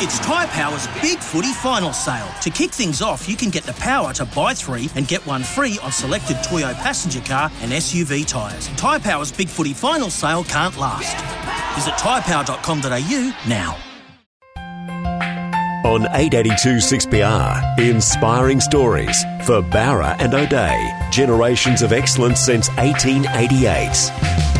It's Tyre Power's Big Footy Final Sale. To kick things off, you can get the power to buy three and get one free on selected Toyo passenger car and SUV tyres. Tyre Power's Big Footy Final Sale can't last. Visit tyrepower.com.au now. On 882 6PR, inspiring stories for Bowra and O'Dea, Generations of excellence since 1888.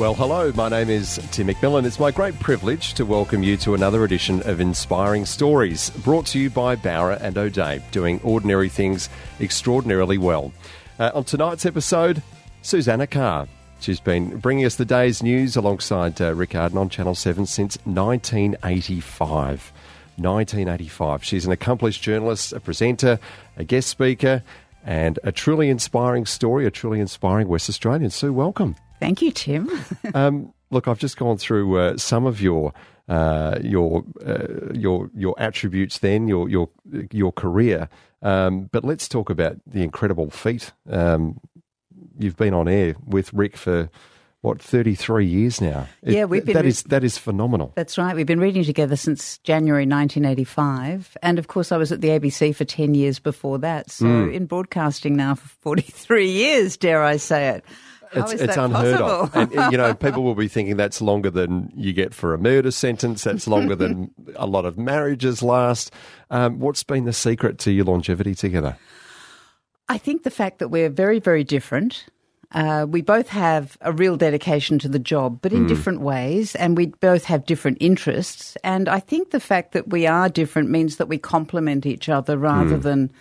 Well, hello, my name is Tim McMillan. It's my great privilege to welcome you to another edition of Inspiring Stories, brought to you by Bowra and O'Dea, doing ordinary things extraordinarily well. Uh, on tonight's episode, Susanna Carr. She's been bringing us the day's news alongside uh, Rick Ardon on Channel 7 since 1985. 1985. She's an accomplished journalist, a presenter, a guest speaker, and a truly inspiring story, a truly inspiring West Australian. Sue, welcome. Thank you, Tim. um, look, I've just gone through uh, some of your uh, your uh, your your attributes, then your your your career. Um, but let's talk about the incredible feat. Um, you've been on air with Rick for what thirty three years now. It, yeah, we've been. That is that is phenomenal. That's right. We've been reading together since January nineteen eighty five, and of course, I was at the ABC for ten years before that. So mm. in broadcasting now for forty three years, dare I say it it's, it's unheard possible? of. And, you know, people will be thinking that's longer than you get for a murder sentence. That's longer than a lot of marriages last. Um, what's been the secret to your longevity together? I think the fact that we're very, very different. Uh, we both have a real dedication to the job, but in mm. different ways, and we both have different interests. And I think the fact that we are different means that we complement each other rather mm. than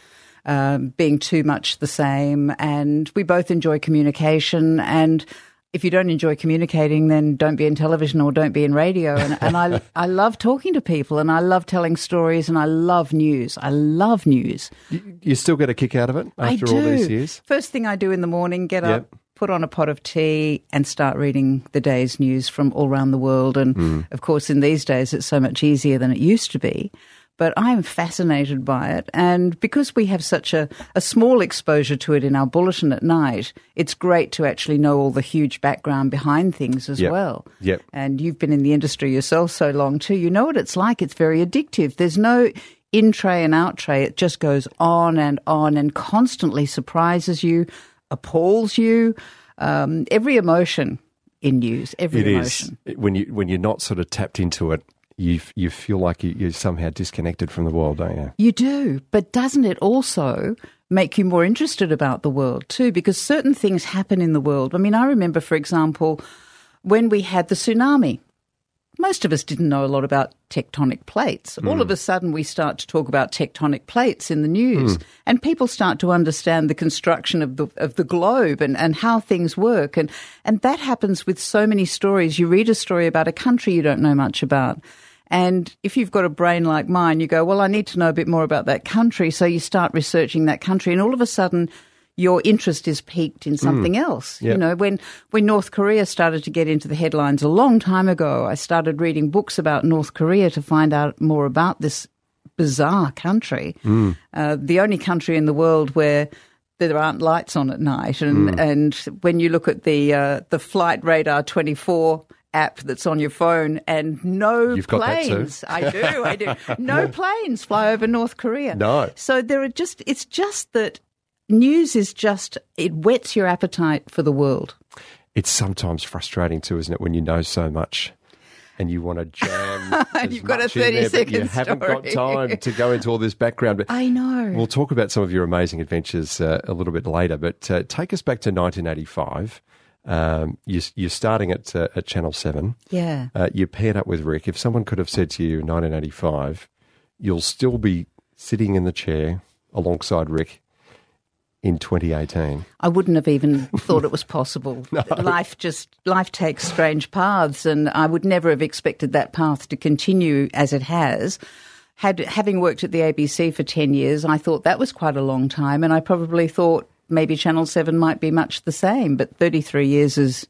um, being too much the same. And we both enjoy communication. And if you don't enjoy communicating, then don't be in television or don't be in radio. And, and I, I love talking to people and I love telling stories and I love news. I love news. You, you still get a kick out of it after all these years? First thing I do in the morning, get yep. up, put on a pot of tea and start reading the day's news from all around the world. And mm. of course, in these days, it's so much easier than it used to be but I'm fascinated by it. And because we have such a, a small exposure to it in our bulletin at night, it's great to actually know all the huge background behind things as yep. well. Yep. And you've been in the industry yourself so long too. You know what it's like. It's very addictive. There's no in tray and out tray. It just goes on and on and constantly surprises you, appalls you. Um, every emotion in news, every it emotion. Is. When you when you're not sort of tapped into it you you feel like you, you're somehow disconnected from the world, don't you? You do, but doesn't it also make you more interested about the world too? Because certain things happen in the world. I mean, I remember, for example, when we had the tsunami. Most of us didn't know a lot about tectonic plates. Mm. All of a sudden, we start to talk about tectonic plates in the news, mm. and people start to understand the construction of the of the globe and, and how things work. And and that happens with so many stories. You read a story about a country you don't know much about, and if you've got a brain like mine, you go, well, I need to know a bit more about that country. So you start researching that country, and all of a sudden, your interest is piqued in something mm. else. Yep. You know, when when North Korea started to get into the headlines a long time ago, I started reading books about North Korea to find out more about this bizarre country. Mm. Uh, the only country in the world where there aren't lights on at night, and mm. and when you look at the uh, the flight radar twenty four app that's on your phone and no You've planes. I do, I do. No planes fly over North Korea. No. So there are just it's just that news is just it whets your appetite for the world. It's sometimes frustrating too, isn't it, when you know so much and you want to jam. And you've got a thirty there, second You haven't got time to go into all this background. But I know. We'll talk about some of your amazing adventures uh, a little bit later. But uh, take us back to 1985. Um, you, are starting at uh, at Channel Seven. Yeah. Uh, you paired up with Rick. If someone could have said to you, in 1985, you'll still be sitting in the chair alongside Rick. in 2018? I wouldn't have even thought it was possible. Life just life takes strange paths, and I would never have expected that path to continue as it has. Had having worked at the ABC for ten years, I thought that was quite a long time, and I probably thought maybe Channel Seven might be much the same. But thirty three years is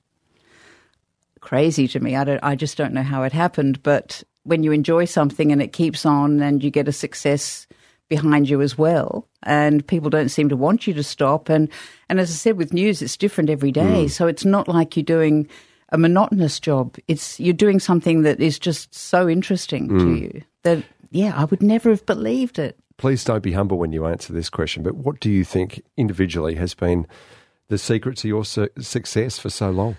crazy to me. I don't. I just don't know how it happened. But when you enjoy something and it keeps on, and you get a success behind you as well, and people don't seem to want you to stop. And and as I said, with news, it's different every day. Mm. So it's not like you're doing a monotonous job. It's you're doing something that is just so interesting to mm. you that yeah, I would never have believed it. Please don't be humble when you answer this question, but what do you think individually has been the secret to your su- success for so long?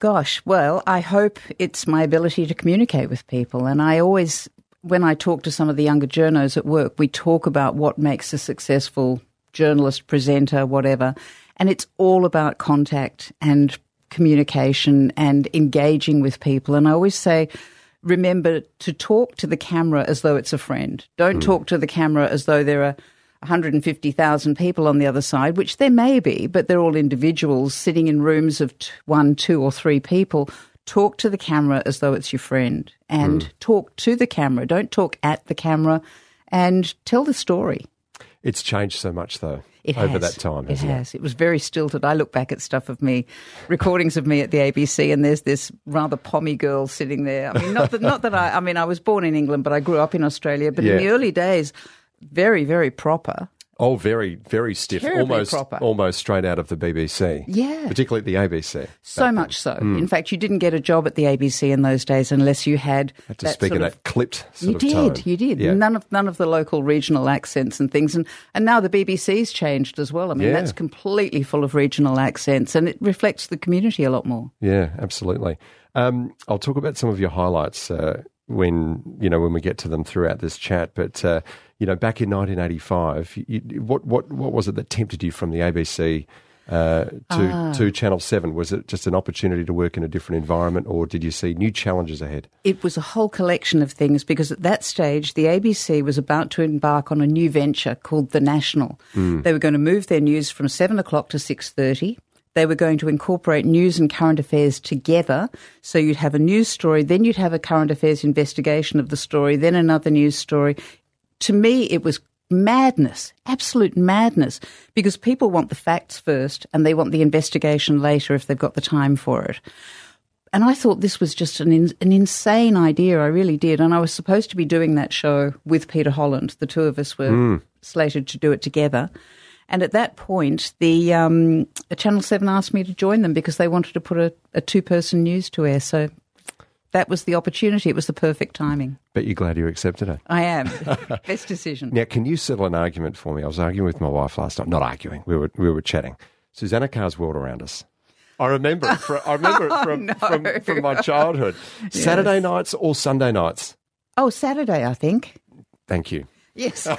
Gosh, well, I hope it's my ability to communicate with people. And I always, when I talk to some of the younger journos at work, we talk about what makes a successful journalist, presenter, whatever. And it's all about contact and communication and engaging with people. And I always say, remember to talk to the camera as though it's a friend. Don't hmm. talk to the camera as though there are 150,000 people on the other side, which there may be, but they're all individuals sitting in rooms of t- one, two, or three people. Talk to the camera as though it's your friend and hmm. talk to the camera. Don't talk at the camera and tell the story. It's changed so much, though, It over has. that time. It hasn't it? It was very stilted. I look back at stuff of me, recordings of me at the ABC, and there's this rather pommy girl sitting there. I mean, not that, not that I. I mean, I was born in England, but I grew up in Australia. But in the early days, very, very proper. Oh, very, very stiff. Terribly almost, proper. almost straight out of the BBC. Yeah. particularly at the ABC. So much so. In fact, you didn't get a job at the ABC in those days unless you had, Had to that speak sort in of that clipped sort you did, tone. you did. Yeah. None of none of the local regional accents and things, and and now the BBC's changed as well. I mean, Yeah. that's completely full of regional accents, and it reflects the community a lot more. Yeah, absolutely. Um, I'll talk about some of your highlights uh, when you know when we get to them throughout this chat. But uh, you know, back in 1985, you, what what what was it that tempted you from the ABC uh, to Ah. to Channel Seven? Was it just an opportunity to work in a different environment, or did you see new challenges ahead? It was a whole collection of things because at that stage the ABC was about to embark on a new venture called the National. They were going to move their news from seven o'clock to six thirty. They were going to incorporate news and current affairs together. So you'd have a news story, then you'd have a current affairs investigation of the story, then another news story. To me, it was madness, absolute madness, because people want the facts first and they want the investigation later if they've got the time for it. And I thought this was just an, in, an insane idea. I really did. And I was supposed to be doing that show with Peter Holland. The two of us were slated to do it together. And at that point, the um, Channel 7 asked me to join them because they wanted to put a, a two person news to air. So that was the opportunity. It was the perfect timing. But you're glad you accepted it. I am. Best decision. Now, can you settle an argument for me? I was arguing with my wife last night. Not arguing. We were we were chatting. Susanna Carr's world around us. I remember it. From, I remember it oh, from, from, from my childhood. Saturday nights or Sunday nights. Oh, Saturday, I think. Thank you. Yes, it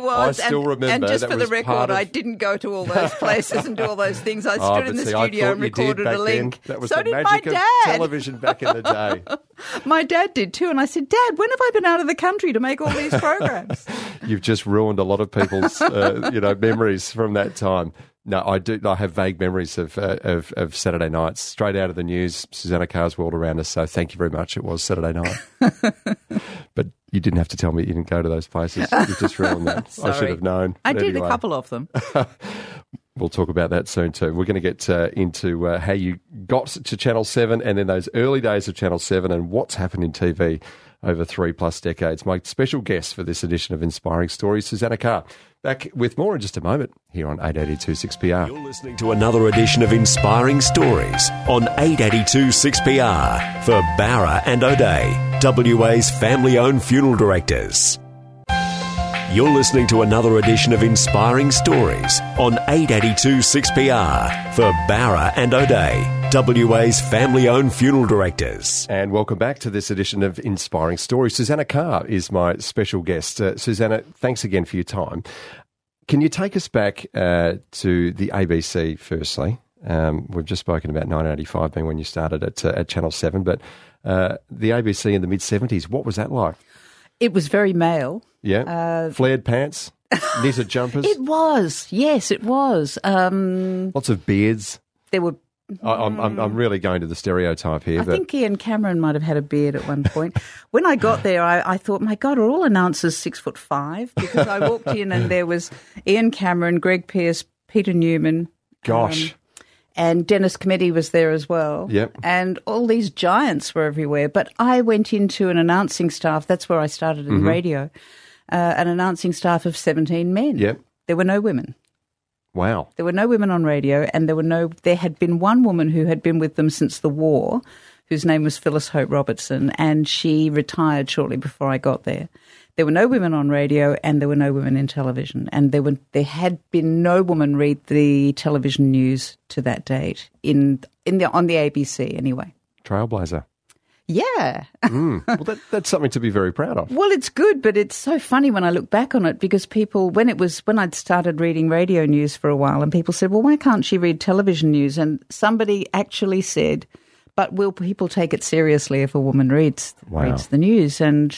was. I still and, remember And just for the record, of- I didn't go to all those places and do all those things. I stood Oh, in the see, studio and recorded a link. Then. That was so the did my magic of television back in the day. My dad did too, and I said, "Dad, when have I been out of the country to make all these programs?" You've just ruined a lot of people's, uh, you know, memories from that time. No, I do. I have vague memories of, uh, of of Saturday nights, straight out of the news. Susanna Carr's world around us. So thank you very much. It was Saturday night, but you didn't have to tell me you didn't go to those places. You just ruined that. I should have known. I But did anyway. a couple of them. We'll talk about that soon too. We're going to get uh, into uh, how you got to Channel 7 and then those early days of Channel 7 and what's happened in TV over three plus decades. My special guest for this edition of Inspiring Stories, Susanna Carr. Back with more in just a moment here on 882 6PR. You're listening to another edition of Inspiring Stories on 882 6PR for Bowra and O'Dea, WA's family owned funeral directors. You're listening to another edition of Inspiring Stories on 882 6PR for Bowra and O'Dea, WA's family owned funeral directors. And welcome back to this edition of Inspiring Stories. Susanna Carr is my special guest. Uh, Susanna, thanks again for your time. Can you take us back uh, to the ABC firstly? Um, we've just spoken about 1985 being when you started at, uh, at Channel 7, but uh, the ABC in the mid 70s, what was that like? It was very male. Yeah. Uh, Flared pants? knitted jumpers, It was, yes, it was. Um, lots of beards. there were. I, I'm, I'm, I'm really going to the stereotype here, I but think Ian Cameron might have had a beard at one point. when I got there, I, I thought, my God, are all announcers six foot five? Because I walked in and there was Ian Cameron, Greg Pierce, Peter Newman, gosh, and Dennis Cometti was there as well. Yep. And all these giants were everywhere. But I went into an announcing staff. That's where I started Mm-hmm. in radio. Uh, an announcing staff of seventeen men. Yep. There were no women. wow, There were no women on radio, and there were no. There had been one woman who had been with them since the war, whose name was Phyllis Hope Robertson, and she retired shortly before I got there. There were no women on radio, and there were no women in television, and there were there had been no woman read the television news to that date in in the on the ABC anyway. trailblazer. Yeah. Mm. well, that, that's something to be very proud of. Well, it's good, but it's so funny when I look back on it because people, when it was, when I'd started reading radio news for a while and people said, well, why can't she read television news? And somebody actually said, but will people take it seriously if a woman reads, Wow. reads the news? And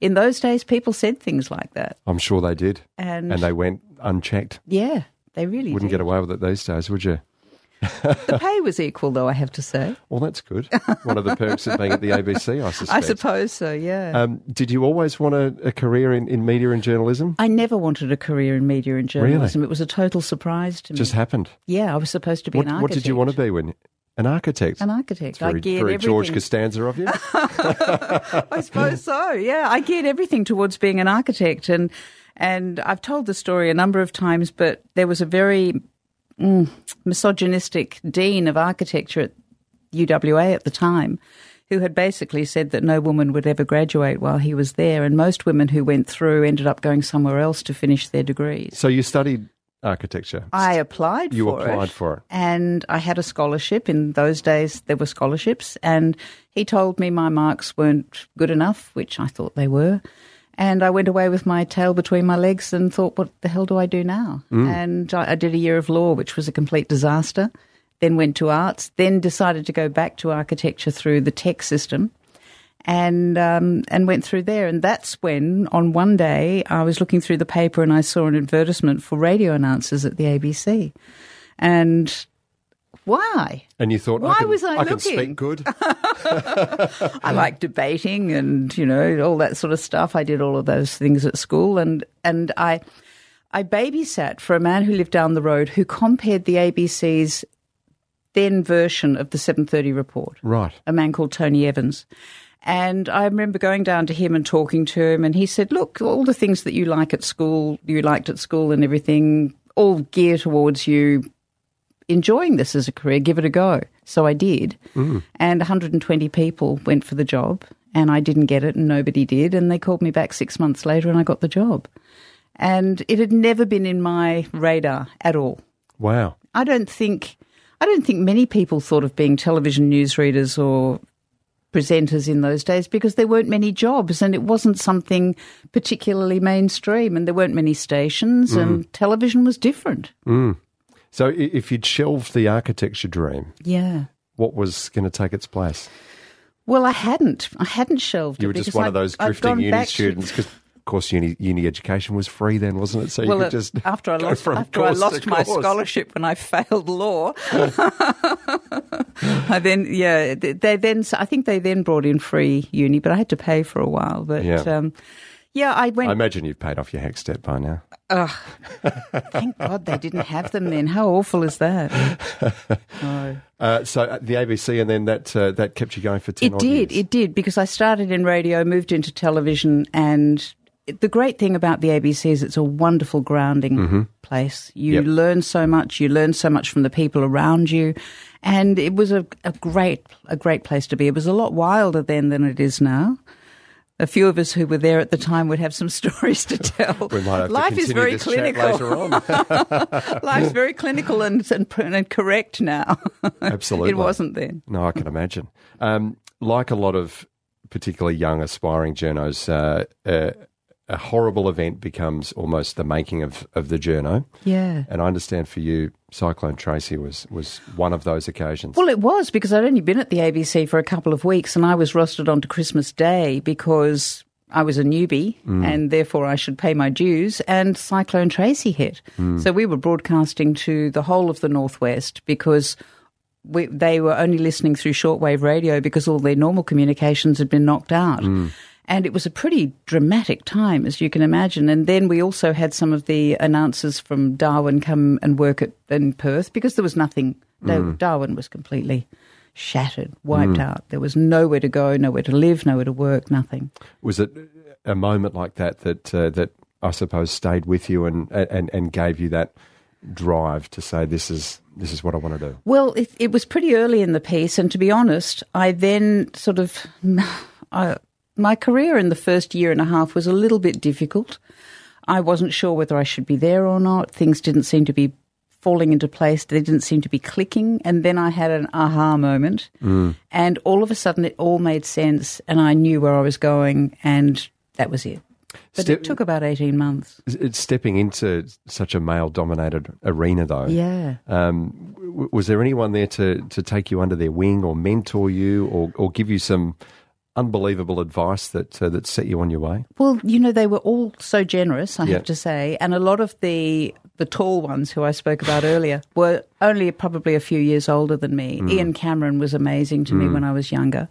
in those days, people said things like that. I'm sure they did, And, and they went unchecked. yeah, they really Wouldn't did. get away with it these days, would you? The pay was equal, though, I have to say. Well, that's good. One of the perks of being at the ABC, I suspect. I suppose so, yeah. Um, did you always want a, a career in, in media and journalism? I never wanted a career in media and journalism. Really? It was a total surprise to me. Just happened. yeah, I was supposed to be What, an what did you want to be when an architect? An architect. It's very, I geared very George Costanza of you. I suppose so. Yeah, I geared everything towards being an architect, and and I've told the story a number of times. But there was a very mm, misogynistic dean of architecture at UWA at the time, who had basically said that no woman would ever graduate while he was there, and most women who went through ended up going somewhere else to finish their degrees. so you studied architecture. I applied You applied it, for it. and I had a scholarship. In those days, there were scholarships, and he told me my marks weren't good enough, which I thought they were. And I went away with my tail between my legs and thought, what the hell do I do now? Mm. And I, I did a year of law, which was a complete disaster. Then went to arts, then decided to go back to architecture through the tech system and um, and went through there. And that's when, on one day, I was looking through the paper and I saw an advertisement for radio announcers at the ABC. And why? And you thought, Why I can, was I can looking? speak good. I like debating and you know all that sort of stuff. I did all of those things at school, and and I I babysat for a man who lived down the road who compered the ABC's then version of the 7:30 report. right. a man called Tony Evans. And I remember going down to him and talking to him, and he said, Look, all the things that you like at school, you liked at school and everything, all gear towards you enjoying this as a career, give it a go. So I did. Mm. And 120 people went for the job, and I didn't get it, and nobody did. And they called me back six months later, and I got the job. And it had never been in my radar at all. Wow. I don't think I don't think many people thought of being television newsreaders or presenters in those days because there weren't many jobs and it wasn't something particularly mainstream and there weren't many stations mm. and television was different. Mm. So if you'd shelved the architecture dream, Yeah. what was going to take its place? Well, I hadn't. I hadn't shelved it. You were just one I- of those drifting uni students because, of course, uni, uni education was free then, wasn't it? So you could uh, just after I lost after I lost my course. scholarship when I failed law, I then yeah they, then I think they then brought in free uni, but I had to pay for a while. But Yeah. um, yeah, I went. I imagine you've paid off your HECS debt by now. Thank God they didn't have them then. How awful is that? No. Uh, so the ABC, and then that uh, that kept you going for ten. It did. years. It did because I started in radio, moved into television, and the great thing about the ABC is it's a wonderful grounding place. You Mm-hmm. Yep. learn so much. You learn so much from the people around you, and it was a, a great a great place to be. It was a lot wilder then than it is now. A few of us who were there at the time would have some stories to tell. We might have to Life is very clinical. later on. Life's very clinical and, and, and correct now. Absolutely. it wasn't then. No, I can imagine. Um, like a lot of particularly young aspiring journos, uh, uh, a horrible event becomes almost the making of, of the journo. Yeah. And I understand for you, Cyclone Tracy was, was one of those occasions. Well, it was because I'd only been at the ABC for a couple of weeks and I was rostered onto Christmas Day because I was a newbie mm. and therefore I should pay my dues. And Cyclone Tracy hit. Mm. So we were broadcasting to the whole of the Northwest because we, they were only listening through shortwave radio because all their normal communications had been knocked out. Mm. And it was a pretty dramatic time, as you can imagine. And then we also had some of the announcers from Darwin come and work at, in Perth because there was nothing. they- Darwin was completely shattered, wiped out. There was nowhere to go, nowhere to live, nowhere to work, nothing. Was it a moment like that that uh, that I suppose stayed with you and, and and gave you that drive to say this is this is what I want to do? Well, it, it was pretty early in the piece, and to be honest, I then sort of. I, my career in the first year and a half was a little bit difficult. I wasn't sure whether I should be there or not. Things didn't seem to be falling into place. They didn't seem to be clicking. And then I had an aha moment. And all of a sudden, it all made sense. And I knew where I was going. And that was it. But Step- it took about 18 months. It's stepping into such a male dominated arena, though. Yeah. Um, w- was there anyone there to, to take you under their wing or mentor you or, or give you some unbelievable advice that uh, that set you on your way? Well, you know, they were all so generous, I Yeah. have to say, and a lot of the the tall ones who I spoke about earlier were only probably a few years older than me. Ian Cameron was amazing to me when I was younger.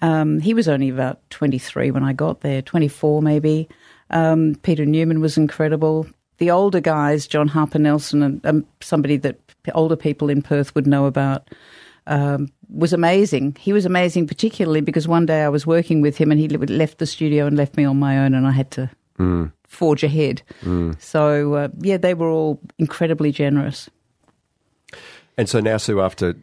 Um, he was only about 23 when I got there, 24 maybe. Um, Peter Newman was incredible. The older guys, John Harper Nelson, and um, somebody that older people in Perth would know about, um, was amazing. He was amazing, particularly because one day I was working with him and he left the studio and left me on my own, and I had to forge ahead. So, uh, yeah, they were all incredibly generous. And so now, Sue, after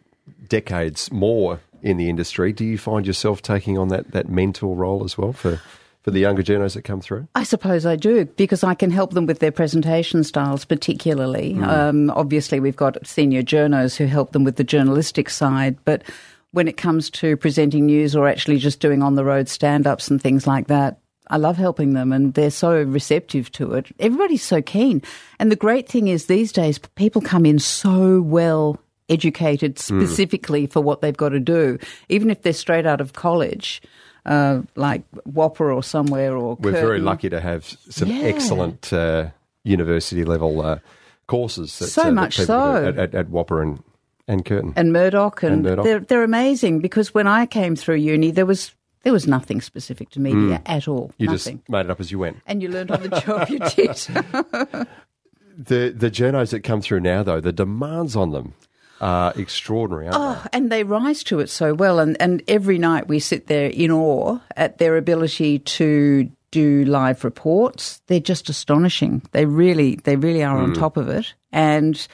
decades more in the industry, do you find yourself taking on that, that mentor role as well for, for the younger journos that come through? I suppose I do because I can help them with their presentation styles, particularly. Um, obviously, we've got senior journos who help them with the journalistic side, but when it comes to presenting news or actually just doing on the road stand ups and things like that, I love helping them and they're so receptive to it. Everybody's so keen. And the great thing is these days, people come in so well educated specifically for what they've got to do, even if they're straight out of college. Uh, like WAAPA or somewhere, or We're very lucky to have some Yeah. excellent uh, university level uh, courses. That, So uh, much so. at, at, at WAAPA and, and Curtin. and Murdoch, and, And Murdoch. they're they're amazing because when I came through uni, there was there was nothing specific to media at all. You nothing. just made it up as you went. and you learned on the job. You did. The the journos that come through now, though, the demands on them are extraordinary, aren't Oh, and they rise to it so well. And, and every night we sit there in awe at their ability to do live reports. They're just astonishing. They really, they really are on hmm. top of it. And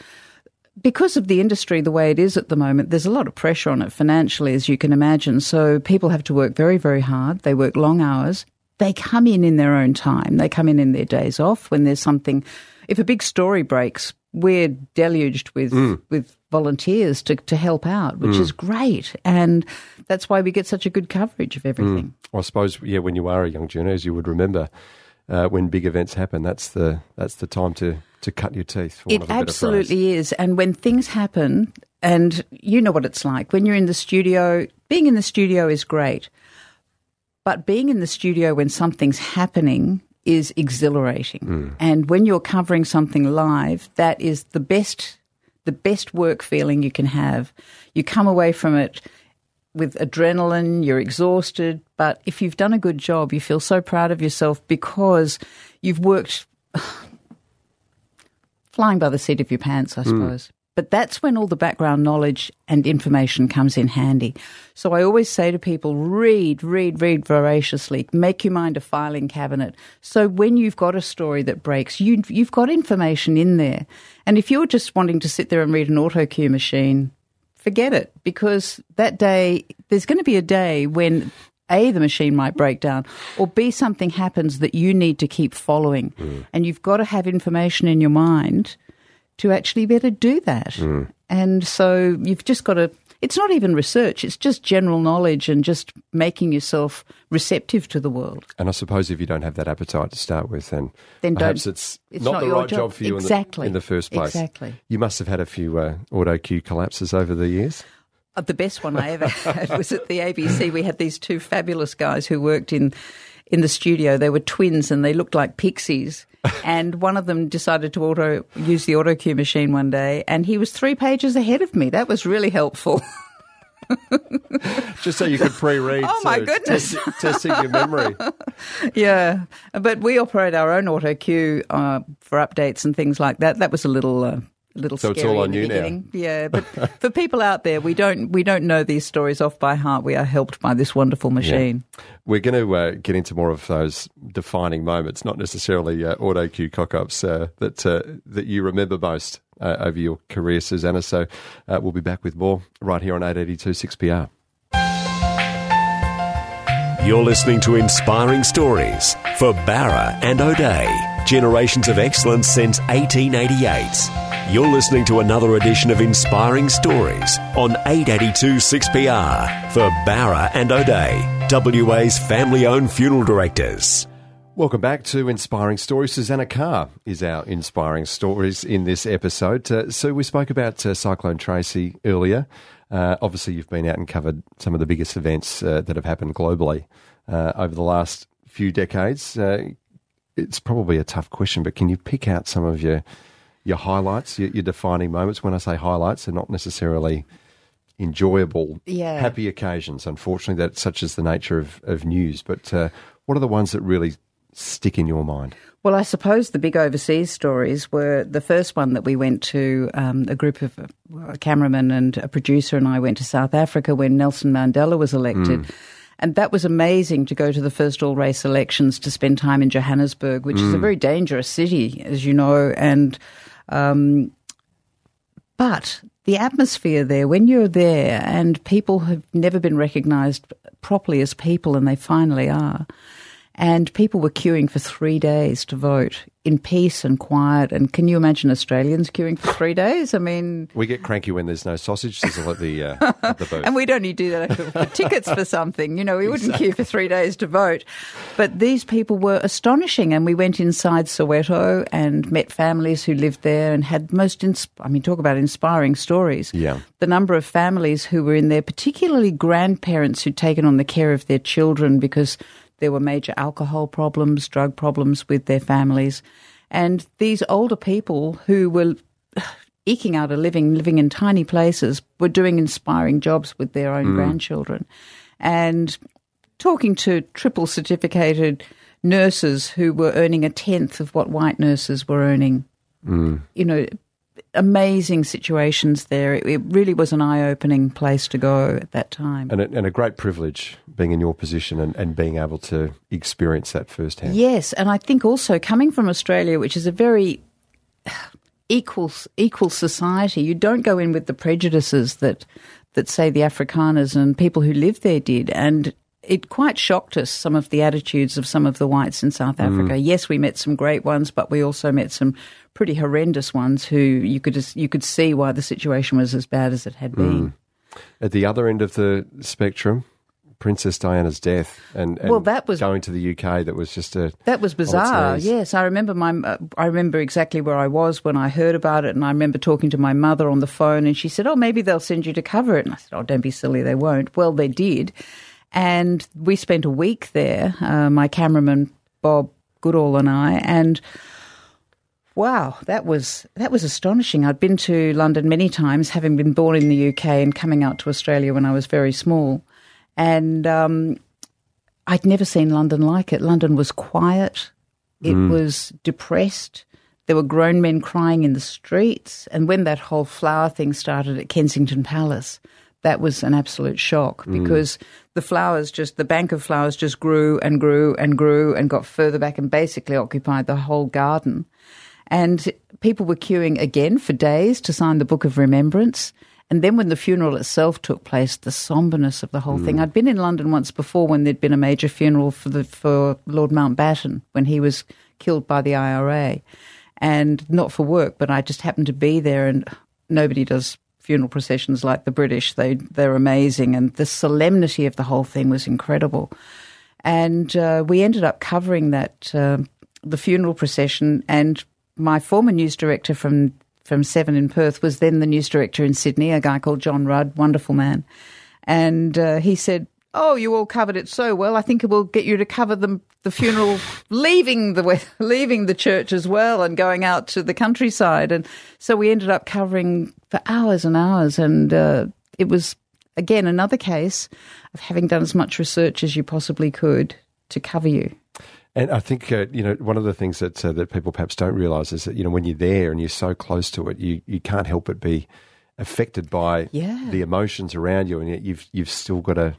because of the industry the way it is at the moment, there's a lot of pressure on it financially, as you can imagine. So people have to work very, very hard. They work long hours. They come in in their own time. They come in in their days off when there's something. If a big story breaks, we're deluged with hmm. with volunteers to to help out, which is mm. great, and that's why we get such a good coverage of mm. everything. I suppose, yeah, when you are a young journo, as you would remember, uh, when big events happen, that's the that's the time to, to cut your teeth. For It of a better phrase. absolutely is. And when things happen, and you know what it's like when you're in the studio, being in the studio is great. But being in the studio when something's happening is exhilarating. Mm. And when you're covering something live, that is the best the best work feeling you can have. You come away from it with adrenaline, you're exhausted, but if you've done a good job, you feel so proud of yourself because you've worked flying by the seat of your pants, I hmm. suppose. But that's when all the background knowledge and information comes in handy. So I always say to people, read, read, read voraciously. Make your mind a filing cabinet. So when you've got a story that breaks, you, you've got information in there. And if you're just wanting to sit there and read an auto cue machine, forget it because that day, there's going to be a day when A, the machine might break down, or B, something happens that you need to keep following. Mm. And you've got to have information in your mind to actually be able to do that. And so you've just got to, it's not even research, it's just general knowledge and just making yourself receptive to the world. And I suppose if you don't have that appetite to start with, then, Then perhaps don't- it's, it's not, not the right job. job. for you Exactly. in, the, in the first place. Exactly. You must have had a few uh, auto cue collapses over the years. Uh, The best one I ever had was at the ABC. We had these two fabulous guys who worked in in the studio. They were twins and they looked like pixies. and one of them decided to auto use the auto cue machine one day, and he was three pages ahead of me. That was really helpful. Just so you could pre-read. Oh my so goodness! test- testing your memory. yeah, but we operate our own auto cue uh, for updates and things like that. That was a little. Uh, a little So it's scary all in on the you now. beginning. Yeah, but for people out there, we don't we don't know these stories off by heart. We are helped by this wonderful machine. We're going to uh, get into more of those defining moments, not necessarily uh, auto cue cock-ups uh, that uh, that you remember most uh, over your career, Susanna. So uh, we'll be back with more right here on 882 6PR. You're listening to Inspiring Stories for Bowra and O'Dea. Generations of excellence since 1888. You're listening to another edition of Inspiring Stories on 882 6PR for Bowra and O'Dea, WA's family owned funeral directors. Welcome back to Inspiring Stories. Susanna Carr is our Inspiring Stories in this episode. Uh, so we spoke about uh, Cyclone Tracy earlier. Uh, obviously, you've been out and covered some of the biggest events uh, that have happened globally uh, over the last few decades. Uh, it's probably a tough question, but can you pick out some of your your highlights, your, your defining moments? When I say highlights, they're not necessarily enjoyable, Yeah. happy occasions. Unfortunately, that's such as the nature of, of news. But uh, what are the ones that really stick in your mind? Well, I suppose the big overseas stories were the first one that we went to. Um, a group of a cameraman and a producer and I went to South Africa when Nelson Mandela was elected. And that was amazing to go to the first all race elections to spend time in Johannesburg, which is a very dangerous city, as you know. And um, but the atmosphere there, when you're there and people have never been recognised properly as people, and they finally are, and people were queuing for three days to vote in peace and quiet. And can you imagine Australians queuing for three days? I mean, We get cranky when there's no sausage sizzle at the uh, at the booth. and we'd only do that for, tickets for something. You know, we wouldn't queue for three days to vote. But these people were astonishing, and we went inside Soweto and met families who lived there and had most. Ins- I mean, talk about inspiring stories. Yeah. the number of families who were in there, particularly grandparents who'd taken on the care of their children because there were major alcohol problems, drug problems with their families. And these older people who were eking out a living, living in tiny places, were doing inspiring jobs with their own mm. grandchildren. And talking to triple certificated nurses who were earning a tenth of what white nurses were earning. Mm. You know, amazing situations there. It, it really was an eye opening place to go at that time. and, a, and a great privilege being in your position and, and being able to experience that firsthand. Yes, and I think also coming from Australia, which is a very equal equal society, you don't go in with the prejudices that that say the Afrikaners and people who live there did, and it quite shocked us some of the attitudes of some of the whites in South Africa. Yes, we met some great ones, but we also met some pretty horrendous ones who you could just, you could see why the situation was as bad as it had been. At the other end of the spectrum, Princess Diana's death and, and Well, that was- going to the UK. That was just a That was bizarre. Yes, I remember my. Uh, I remember exactly where I was when I heard about it, and I remember talking to my mother on the phone, and she said, "Oh, maybe they'll send you to cover it." And I said, "Oh, don't be silly, they won't." Well, they did, and we spent a week there. Uh, my cameraman Bob Goodall and I, and wow, that was that was astonishing. I'd been to London many times, having been born in the UK and coming out to Australia when I was very small, and. Um, I'd never seen London like it. London was quiet. It was depressed. There were grown men crying in the streets. And when that whole flower thing started at Kensington Palace, that was an absolute shock mm. because the flowers just, the bank of flowers just grew and grew and grew and got further back and basically occupied the whole garden. And people were queuing again for days to sign the Book of Remembrance. And then when the funeral itself took place, the somberness of the whole thing. Mm. I'd been in London once before when there'd been a major funeral for the for Lord Mountbatten when he was killed by the IRA, and not for work, but I just happened to be there, and nobody does funeral processions like the British. They they're amazing, and the solemnity of the whole thing was incredible. And uh, we ended up covering that uh, the funeral procession, and my former news director from from Seven in Perth was then the news director in Sydney, a guy called John Rudd, wonderful man, and uh, he said. Oh, you all covered it so well. I think it will get you to cover the the funeral, leaving the leaving the church as well, and going out to the countryside. And so we ended up covering for hours and hours, and uh, it was again another case of having done as much research as you possibly could to cover you. And I think uh, you know one of the things that uh, that people perhaps don't realise is that you know when you're there and you're so close to it, you you can't help but be affected by Yeah. the emotions around you, and yet you've you've still got to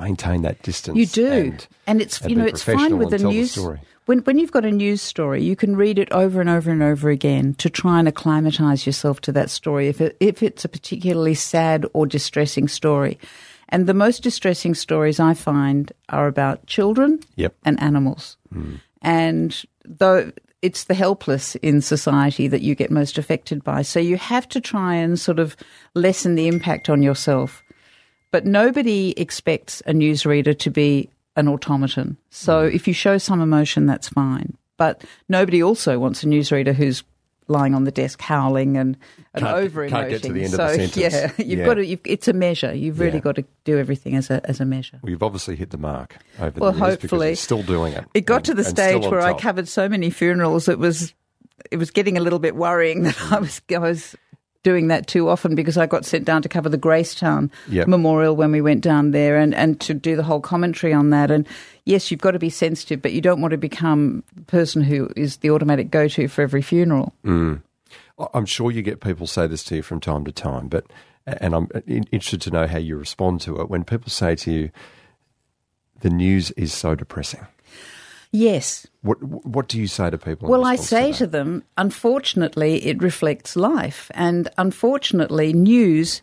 maintain that distance. You do, and, and, it's and you know it's fine with a the news. story. When when you've got a news story, you can read it over and over and over again to try and acclimatise yourself to that story. If it, if it's a particularly sad or distressing story, and the most distressing stories I find are about children Yep. and animals, hmm. and though. It's the helpless in society that you get most affected by. So you have to try and sort of lessen the impact on yourself. But nobody expects a newsreader to be an automaton. So Mm. if you show some emotion, that's fine. But nobody also wants a newsreader who's lying on the desk howling and, and over can't get to the end of so, the sentence. Yeah, you've Yeah. got to. You've, it's a measure. You've really Yeah. got to do everything as a as a measure. Well, you've obviously hit the mark over Well, the years because hopefully. you're still doing it. It got and- to the stage where I covered so many funerals. It was it was getting a little bit worrying that I was I was doing that too often because I got sent down to cover the Gracetown Yep. Memorial when we went down there and, and to do the whole commentary on that. And yes, you've got to be sensitive, but you don't want to become the person who is the automatic go to for every funeral. Mm. I'm sure you get people say this to you from time to time, but and I'm uh, interested to know how you respond to it when people say to you, "The news is so depressing." Yes. What what do you say to people? Well, I say to, to them, unfortunately, it reflects life. And unfortunately, news,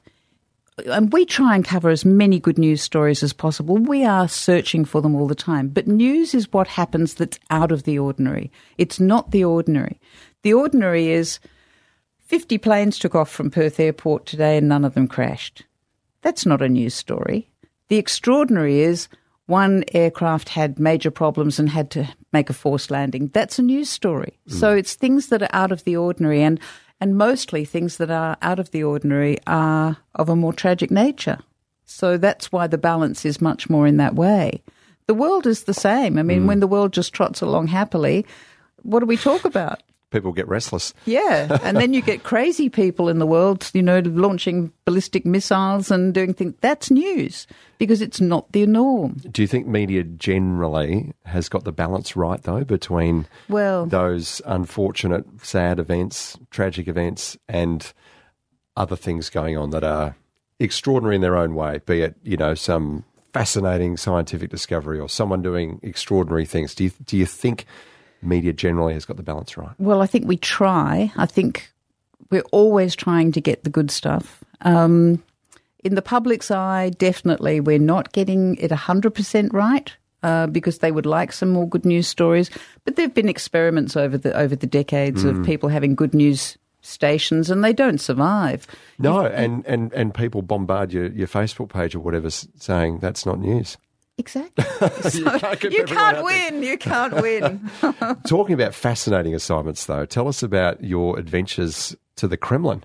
and we try and cover as many good news stories as possible. We are searching for them all the time. But news is what happens that's out of the ordinary. It's not the ordinary. The ordinary is 50 planes took off from Perth Airport today and none of them crashed. That's not a news story. The extraordinary is one aircraft had major problems and had to make a forced landing. That's a news story. Hmm. So it's things that are out of the ordinary and and mostly things that are out of the ordinary are of a more tragic nature. So that's why the balance is much more in that way. The world is the same. I mean, hmm. when the world just trots along happily, what do we talk about? People get restless. Yeah, and then you get crazy people in the world, you know, launching ballistic missiles and doing things. That's news because it's not the norm. Do you think media generally has got the balance right though between Well- those unfortunate, sad events, tragic events, and other things going on that are extraordinary in their own way? Be it you know some fascinating scientific discovery or someone doing extraordinary things. Do you do you think media generally has got the balance right? Well, I think we try. I think we're always trying to get the good stuff. Um, in the public's eye, definitely we're not getting it 100% right. Uh, because they would like some more good news stories, but there have been experiments over the over the decades of people having good news stations, and they don't survive. No, and, and, and people bombard your, your Facebook page or whatever saying that's not news. Exactly. So can't you can't win. You can't win. Talking about fascinating assignments, though, tell us about your adventures to the Kremlin.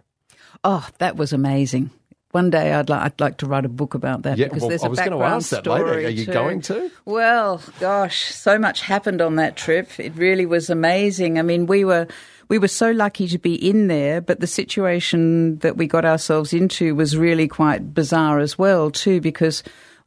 Oh, that was amazing. One day I'd, li- I'd like to write a book about that Yeah, because well, there's I a was gonna background ask that story. later. Are you too. going to? Well, gosh, so much happened on that trip. It really was amazing. I mean, we were we were so lucky to be in there, but the situation that we got ourselves into was really quite bizarre as well, too, because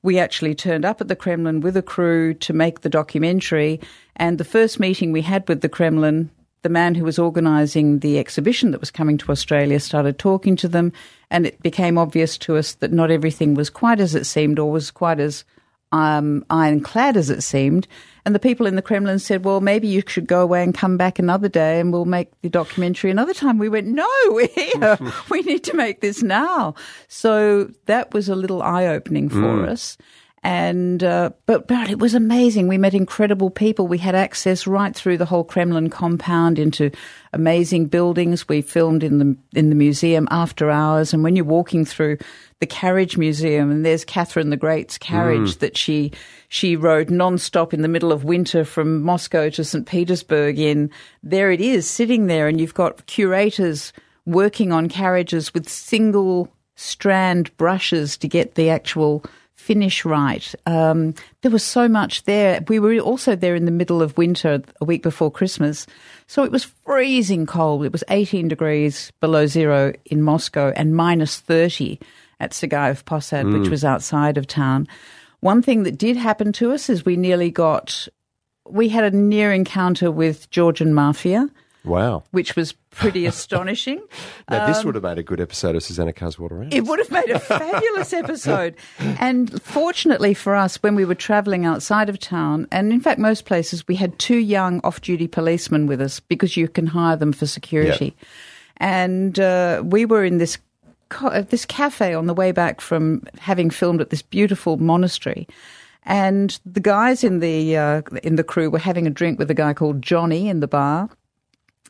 we actually turned up at the Kremlin with a crew to make the documentary. And the first meeting we had with the Kremlin, the man who was organising the exhibition that was coming to Australia started talking to them, and it became obvious to us that not everything was quite as it seemed or was quite as um, ironclad as it seemed. And the people in the Kremlin said, well, maybe you should go away and come back another day and we'll make the documentary another time. We went, no, we're here. we need to make this now. So that was a little eye opening for mm. us. And uh, but but it was amazing. We met incredible people. We had access right through the whole Kremlin compound into amazing buildings. We filmed in the in the museum after hours. And when you're walking through the carriage museum, and there's Catherine the Great's carriage that she she rode non-stop in the middle of winter from Moscow to St. Petersburg in. There it is, sitting there, and you've got curators working on carriages with single strand brushes to get the actual finish right. Um, there was so much there. We were also there in the middle of winter, a week before Christmas. So it was freezing cold. It was 18 degrees below zero in Moscow and minus 30 at Sergiyev Posad, which was outside of town. One thing that did happen to us is we nearly got, we had a near encounter with Georgian mafia, Wow. which was pretty astonishing. Now, this would have made a good episode of Susanna Coswater Round. Um, It would have made a fabulous episode. And fortunately for us, when we were travelling outside of town, and in fact, most places, we had two young off duty policemen with us because you can hire them for security. And uh, we were in this. uh, This cafe on the way back from having filmed at this beautiful monastery, and the guys in the uh, in the crew were having a drink with a guy called Johnny in the bar,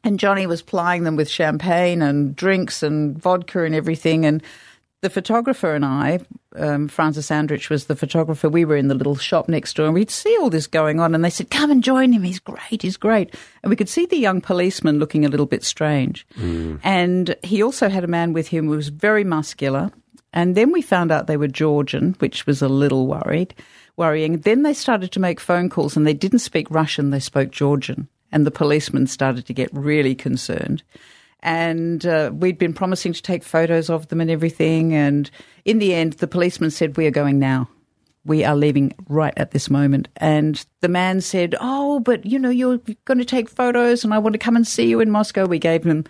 and Johnny was plying them with champagne and drinks and vodka and everything. And the photographer and I, um, Francis Andrich was the photographer. We were in the little shop next door and we'd see all this going on. And they said, Come and join him. He's great. He's great. And we could see the young policeman looking a little bit strange. And he also had a man with him who was very muscular. And then we found out they were Georgian, which was a little worried, worrying. Then they started to make phone calls and they didn't speak Russian, they spoke Georgian. And the policemen started to get really concerned. And uh, we'd been promising to take photos of them and everything. And in the end, the policeman said, We are going now. We are leaving right at this moment. And the man said, Oh, but you know, you're going to take photos and I want to come and see you in Moscow. We gave them,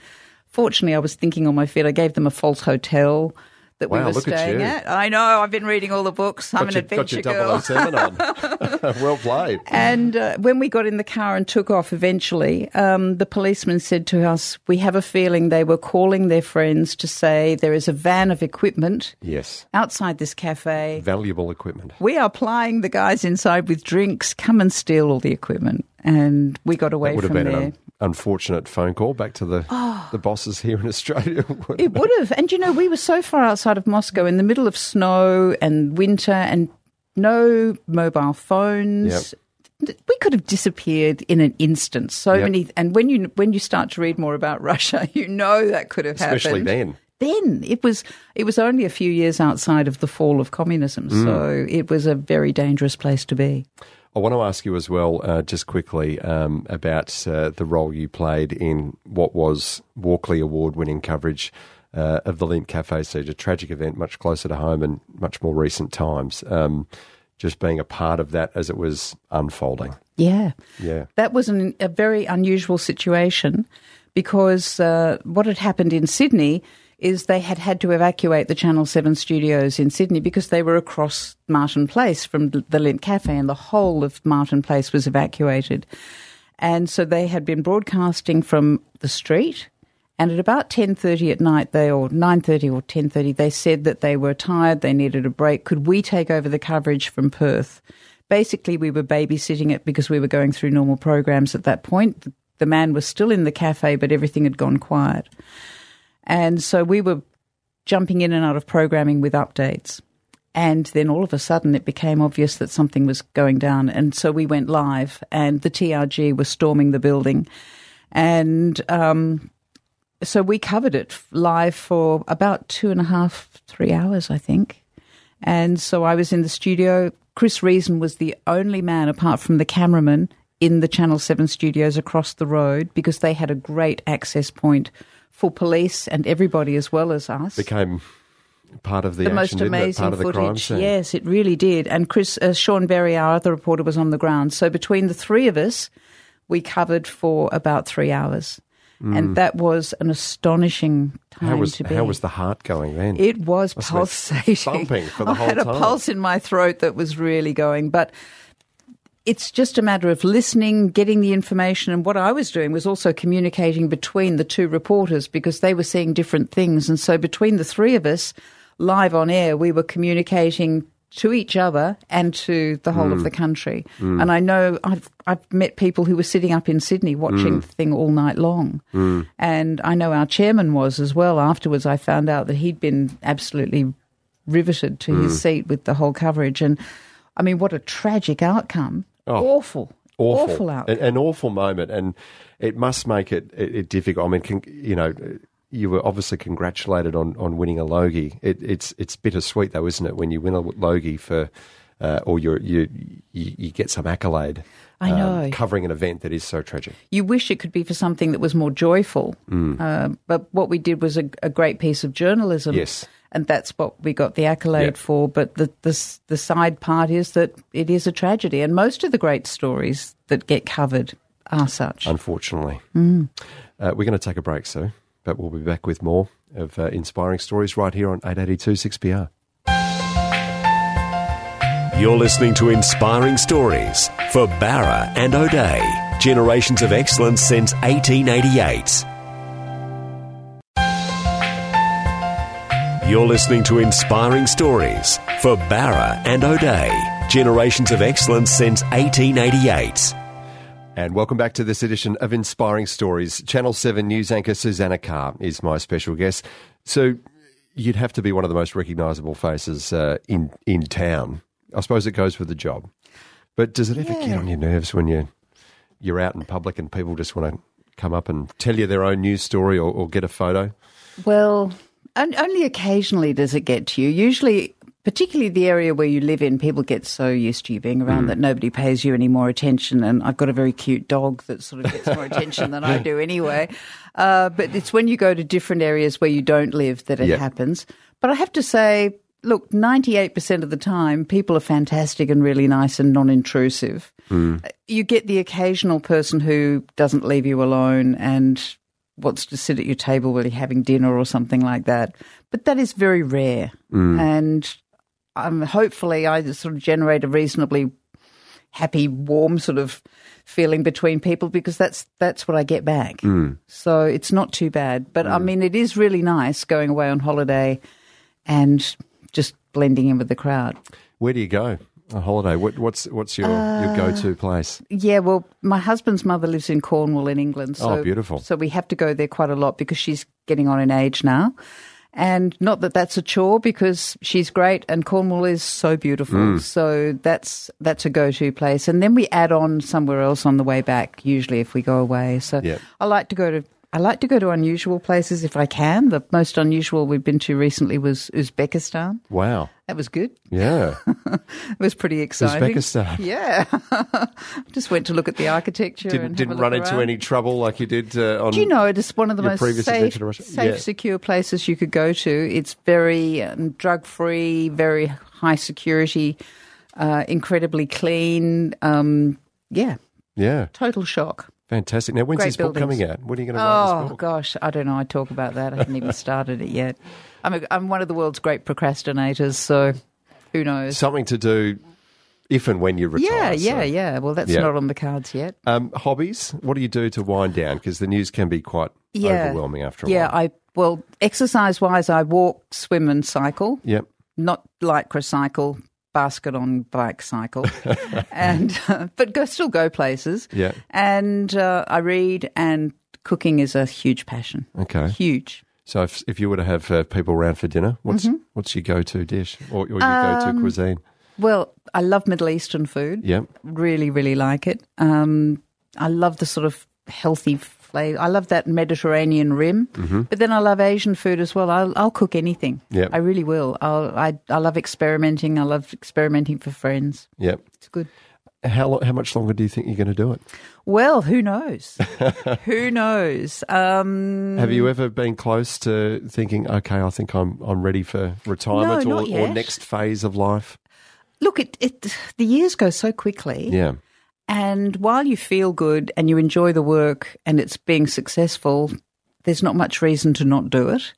fortunately, I was thinking on my feet, I gave them a false hotel that we Wow, were look at staying you. at. I know, I've been reading all the books. I'm got, an your, got adventure your girl. 007 on. well played. And uh, when we got in the car and took off eventually, um, the policeman said to us, We have a feeling they were calling their friends to say there is a van of equipment Yes. outside this cafe. Valuable equipment. We are plying the guys inside with drinks. Come and steal all the equipment. And we got away That would have from there. an unfortunate phone call back to the the bosses here in Australia. It would have. And you know, we were so far outside of Moscow in the middle of snow and winter and no mobile phones. We could have disappeared in an instant. So Yep. many and when you when you start to read more about Russia, you know that could have Especially happened. then. Then it was it was only a few years outside of the fall of communism, Mm. so it was a very dangerous place to be. I want to ask you as well, uh, just quickly, um, about uh, the role you played in what was Walkley Award winning coverage uh, of the Lindt Cafe siege, a tragic event much closer to home and much more recent times. Um, just being a part of that as it was unfolding. Yeah. Yeah. That was an, a very unusual situation because uh, what had happened in Sydney is they had had to evacuate the Channel 7 studios in Sydney because they were across Martin Place from the Lindt Cafe and the whole of Martin Place was evacuated. And so they had been broadcasting from the street and at about 10:30 at night they or 9:30 or 10:30 they said that they were tired, they needed a break. Could we take over the coverage from Perth? Basically we were babysitting it because we were going through normal programs at that point. The man was still in the cafe but everything had gone quiet. And so we were jumping in and out of programming with updates. And then all of a sudden it became obvious that something was going down. And so we went live, and the TRG was storming the building. And um, so we covered it live for about two and a half, three hours, I think. And so I was in the studio. Chris Reason was the only man, apart from the cameraman, in the Channel 7 studios across the road because they had a great access point for police and everybody as well as us Became part of the, the action, most amazing Part of the footage. Yes, it really did. And Chris, uh, Sean Berry, our other reporter, was on the ground. So between the three of us, we covered for about three hours, and that was an astonishing time Mm. How was to be. how was the heart going then? It was Must pulsating. thumping for the I whole had a pulse in my throat that was really going, but it's just a matter of listening, getting the information. And what I was doing was also communicating between the two reporters because they were seeing different things. And so between the three of us, live on air, we were communicating to each other and to the whole of hmm. the country. Hmm. And I know I've I've met people who were sitting up in Sydney watching hmm. the thing all night long. And I know our chairman was as well. Afterwards I found out that he'd been absolutely riveted to his seat with the whole coverage. And I mean, what a tragic outcome. Oh, awful. awful, outcome. An, an awful moment, and it must make it, it, it difficult. I mean, can, you know, you were obviously congratulated on, on winning a Logie. It, it's it's bittersweet though, isn't it, when you win a Logie for, uh, or you you you get some accolade. I um, know. covering an event that is so tragic. You wish it could be for something that was more joyful, uh, but what we did was a, a great piece of journalism. Yes. And that's what we got the accolade Yep. for. But the, the the side part is that it is a tragedy, and most of the great stories that get covered are such. Unfortunately, Mm. uh, we're going to take a break, Sue, but we'll be back with more of uh, inspiring stories right here on eight eighty two six PR. You're listening to Inspiring Stories for Bowra and O'Dea. Generations of excellence since 1888. You're listening to Inspiring Stories for Bowra and O'Dea. Generations of excellence since 1888. And welcome back to this edition of Inspiring Stories. Channel 7 news anchor Susanna Carr is my special guest. So you'd have to be one of the most recognisable faces uh, in, in town. I suppose it goes with the job. But does it ever get on your nerves when you, you're out in public and people just want to come up and tell you their own news story or, or get a photo? Well, on- only occasionally does it get to you. Usually, particularly the area where you live in, people get so used to you being around mm. that nobody pays you any more attention. And I've got a very cute dog that sort of gets more attention than I do anyway. Uh, but it's when you go to different areas where you don't live that it Yeah. happens. But I have to say, look, 98% of the time, people are fantastic and really nice and non intrusive. Mm. Uh, you get the occasional person who doesn't leave you alone and wants to sit at your table while you're having dinner or something like that. But that is very rare. Mm. And um, hopefully, I sort of generate a reasonably happy, warm sort of feeling between people because that's that's what I get back. Mm. So it's not too bad. But I mm. mean, it is really nice going away on holiday and just blending in with the crowd. Where do you go on holiday? What, what's, what's your, your go to place? Yeah, well, my husband's mother lives in Cornwall in England. So, Oh, beautiful. So we have to go there quite a lot because she's getting on in age now. And not that that's a chore because she's great and Cornwall is so beautiful. Mm. So that's that's a go-to place. And then we add on somewhere else on the way back usually if we go away. So Yep. I like to go to I like to go to unusual places if I can. The most unusual we've been to recently was Uzbekistan. Wow. That was good. Yeah. It was pretty exciting. Uzbekistan. Yeah. Just went to look at the architecture Didn't, and didn't run into around. any trouble like you did uh, on. Do you know it is one of the most safe, adventure to Russia? safe Yeah. secure places you could go to. It's very um, drug free, very high security, uh, incredibly clean. Um, yeah, Yeah. total shock. Fantastic. Now, when's Great this book coming out? What are you going to write Oh this book? gosh, I don't know. I talk about that. I haven't even started it yet. I'm a, I'm one of the world's great procrastinators, so who knows? Something to do if and when you retire. yeah, yeah, so. yeah. Well, that's Yeah. not on the cards yet. Um, hobbies? What do you do to wind down? Because the news can be quite Yeah, overwhelming after a yeah. while. I well, exercise wise, I walk, swim, and cycle. Yep. not lycra cycle, basket on bike cycle, and uh, but go still go places. Yeah. and uh, I read, and cooking is a huge passion. Okay. Huge. So if, if you were to have uh, people around for dinner, what's Mm-hmm. what's your go-to dish or, or your Um, go-to cuisine? Well, I love Middle Eastern food. Yeah, Really, really like it. Um, I love the sort of healthy I love that Mediterranean rim, but then I love Asian food as well. I'll, I'll cook anything. Yep. I really will. I'll, I I love experimenting. I love experimenting for friends. Yep. It's good. How lo- how much longer do you think you're going to do it? Well, who knows? who knows? Um, Have you ever been close to thinking, okay, I think I'm I'm ready for retirement No, or, or next phase of life? look, it, it the years go so quickly, Yeah. And while you feel good and you enjoy the work and it's being successful, there's not much reason to not do it.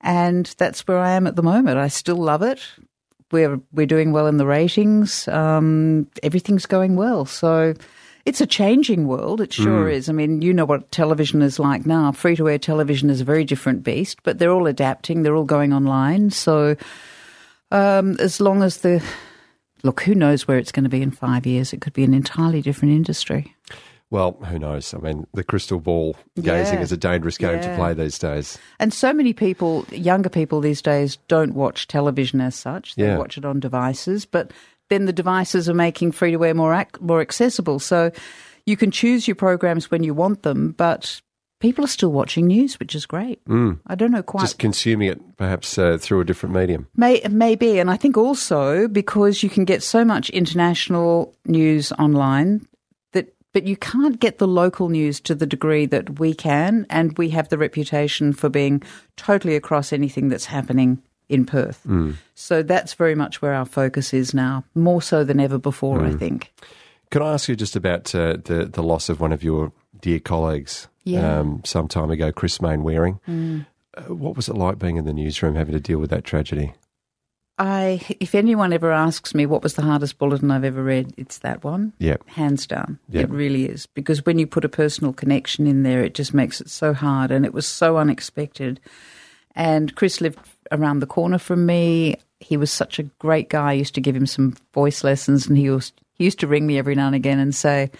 And that's where I am at the moment. I still love it. We're we're doing well in the ratings. Um, everything's going well. So it's a changing world. It sure is. I mean, you know what television is like now. Free to air television is a very different beast, but they're all adapting. They're all going online. So um, as long as the look, who knows where it's going to be in five years? It could be an entirely different industry. Well, who knows? I mean, the crystal ball gazing Yeah. is a dangerous game to play these days. And so many people, younger people these days, don't watch television as such. They Yeah. watch it on devices, but then the devices are making free to air more ac- more accessible. So you can choose your programs when you want them, but people are still watching news, which is great. I don't know quite. Just consuming it perhaps uh, through a different medium. May, maybe, and I think also because you can get so much international news online that, but you can't get the local news to the degree that we can, and we have the reputation for being totally across anything that's happening in Perth. So that's very much where our focus is now, more so than ever before, I think. Can I ask you just about uh, the the loss of one of your dear colleagues Yeah. um, some time ago, Chris Mainwaring? Uh, what was it like being in the newsroom, having to deal with that tragedy? I, if anyone ever asks me what was the hardest bulletin I've ever read, it's that one. Yep. Hands down. Yep. It really is. Because when you put a personal connection in there, it just makes it so hard. And it was so unexpected. And Chris lived around the corner from me. He was such a great guy. I used to give him some voice lessons, and he used, he used to ring me every now and again and say,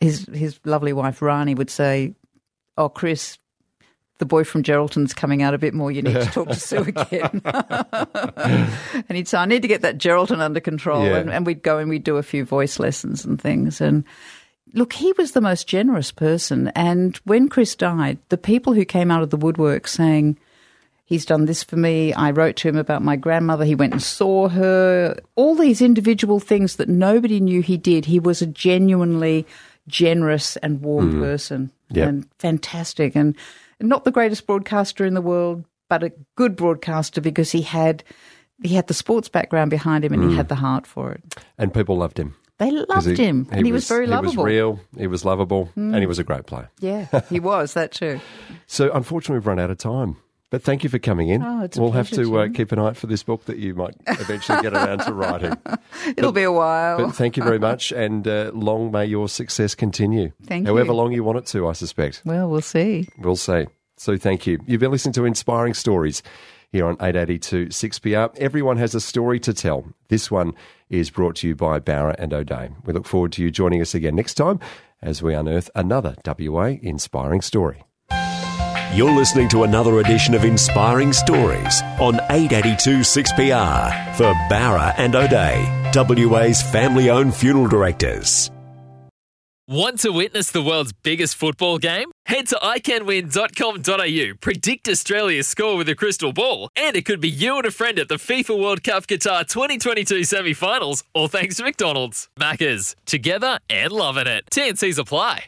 his, his lovely wife, Rani, would say, Oh, Chris, the boy from Geraldton's coming out a bit more. You need to talk to Sue again. and he'd say, I need to get that Geraldton under control. Yeah. And, and we'd go and we'd do a few voice lessons and things. And look, he was the most generous person. And when Chris died, the people who came out of the woodwork saying, He's done this for me. I wrote to him about my grandmother. He went and saw her. All these individual things that nobody knew he did. He was a genuinely generous and warm hmm. person Yep. and fantastic. And not the greatest broadcaster in the world, but a good broadcaster because he had he had the sports background behind him and he mm. had the heart for it. And people loved him. They loved him, and he was, very lovable. He was real, he was lovable, and he mm. was a great player. Yeah, he was that too. So, unfortunately, we've run out of time. But thank you for coming in. Oh, it's we'll have to uh, keep an eye out for this book that you might eventually get around to writing. It'll be a while. But thank you very much, and uh, long may your success continue. Thank However you. long you want it to, I suspect. well, we'll see. We'll see. So thank you. You've been listening to Inspiring Stories here on 882 6PR. Everyone has a story to tell. This one is brought to you by Bowra and O'Dea. We look forward to you joining us again next time as we unearth another WA inspiring story. You're listening to another edition of Inspiring Stories on 882 6PR for Bowra and O'Dea, WA's family owned funeral directors. Want to witness the world's biggest football game? Head to iCanWin.com.au, predict Australia's score with a crystal ball, and it could be you and a friend at the FIFA World Cup Qatar 2022 semi finals, all thanks to McDonald's. Maccas, together and loving it. TNCs apply.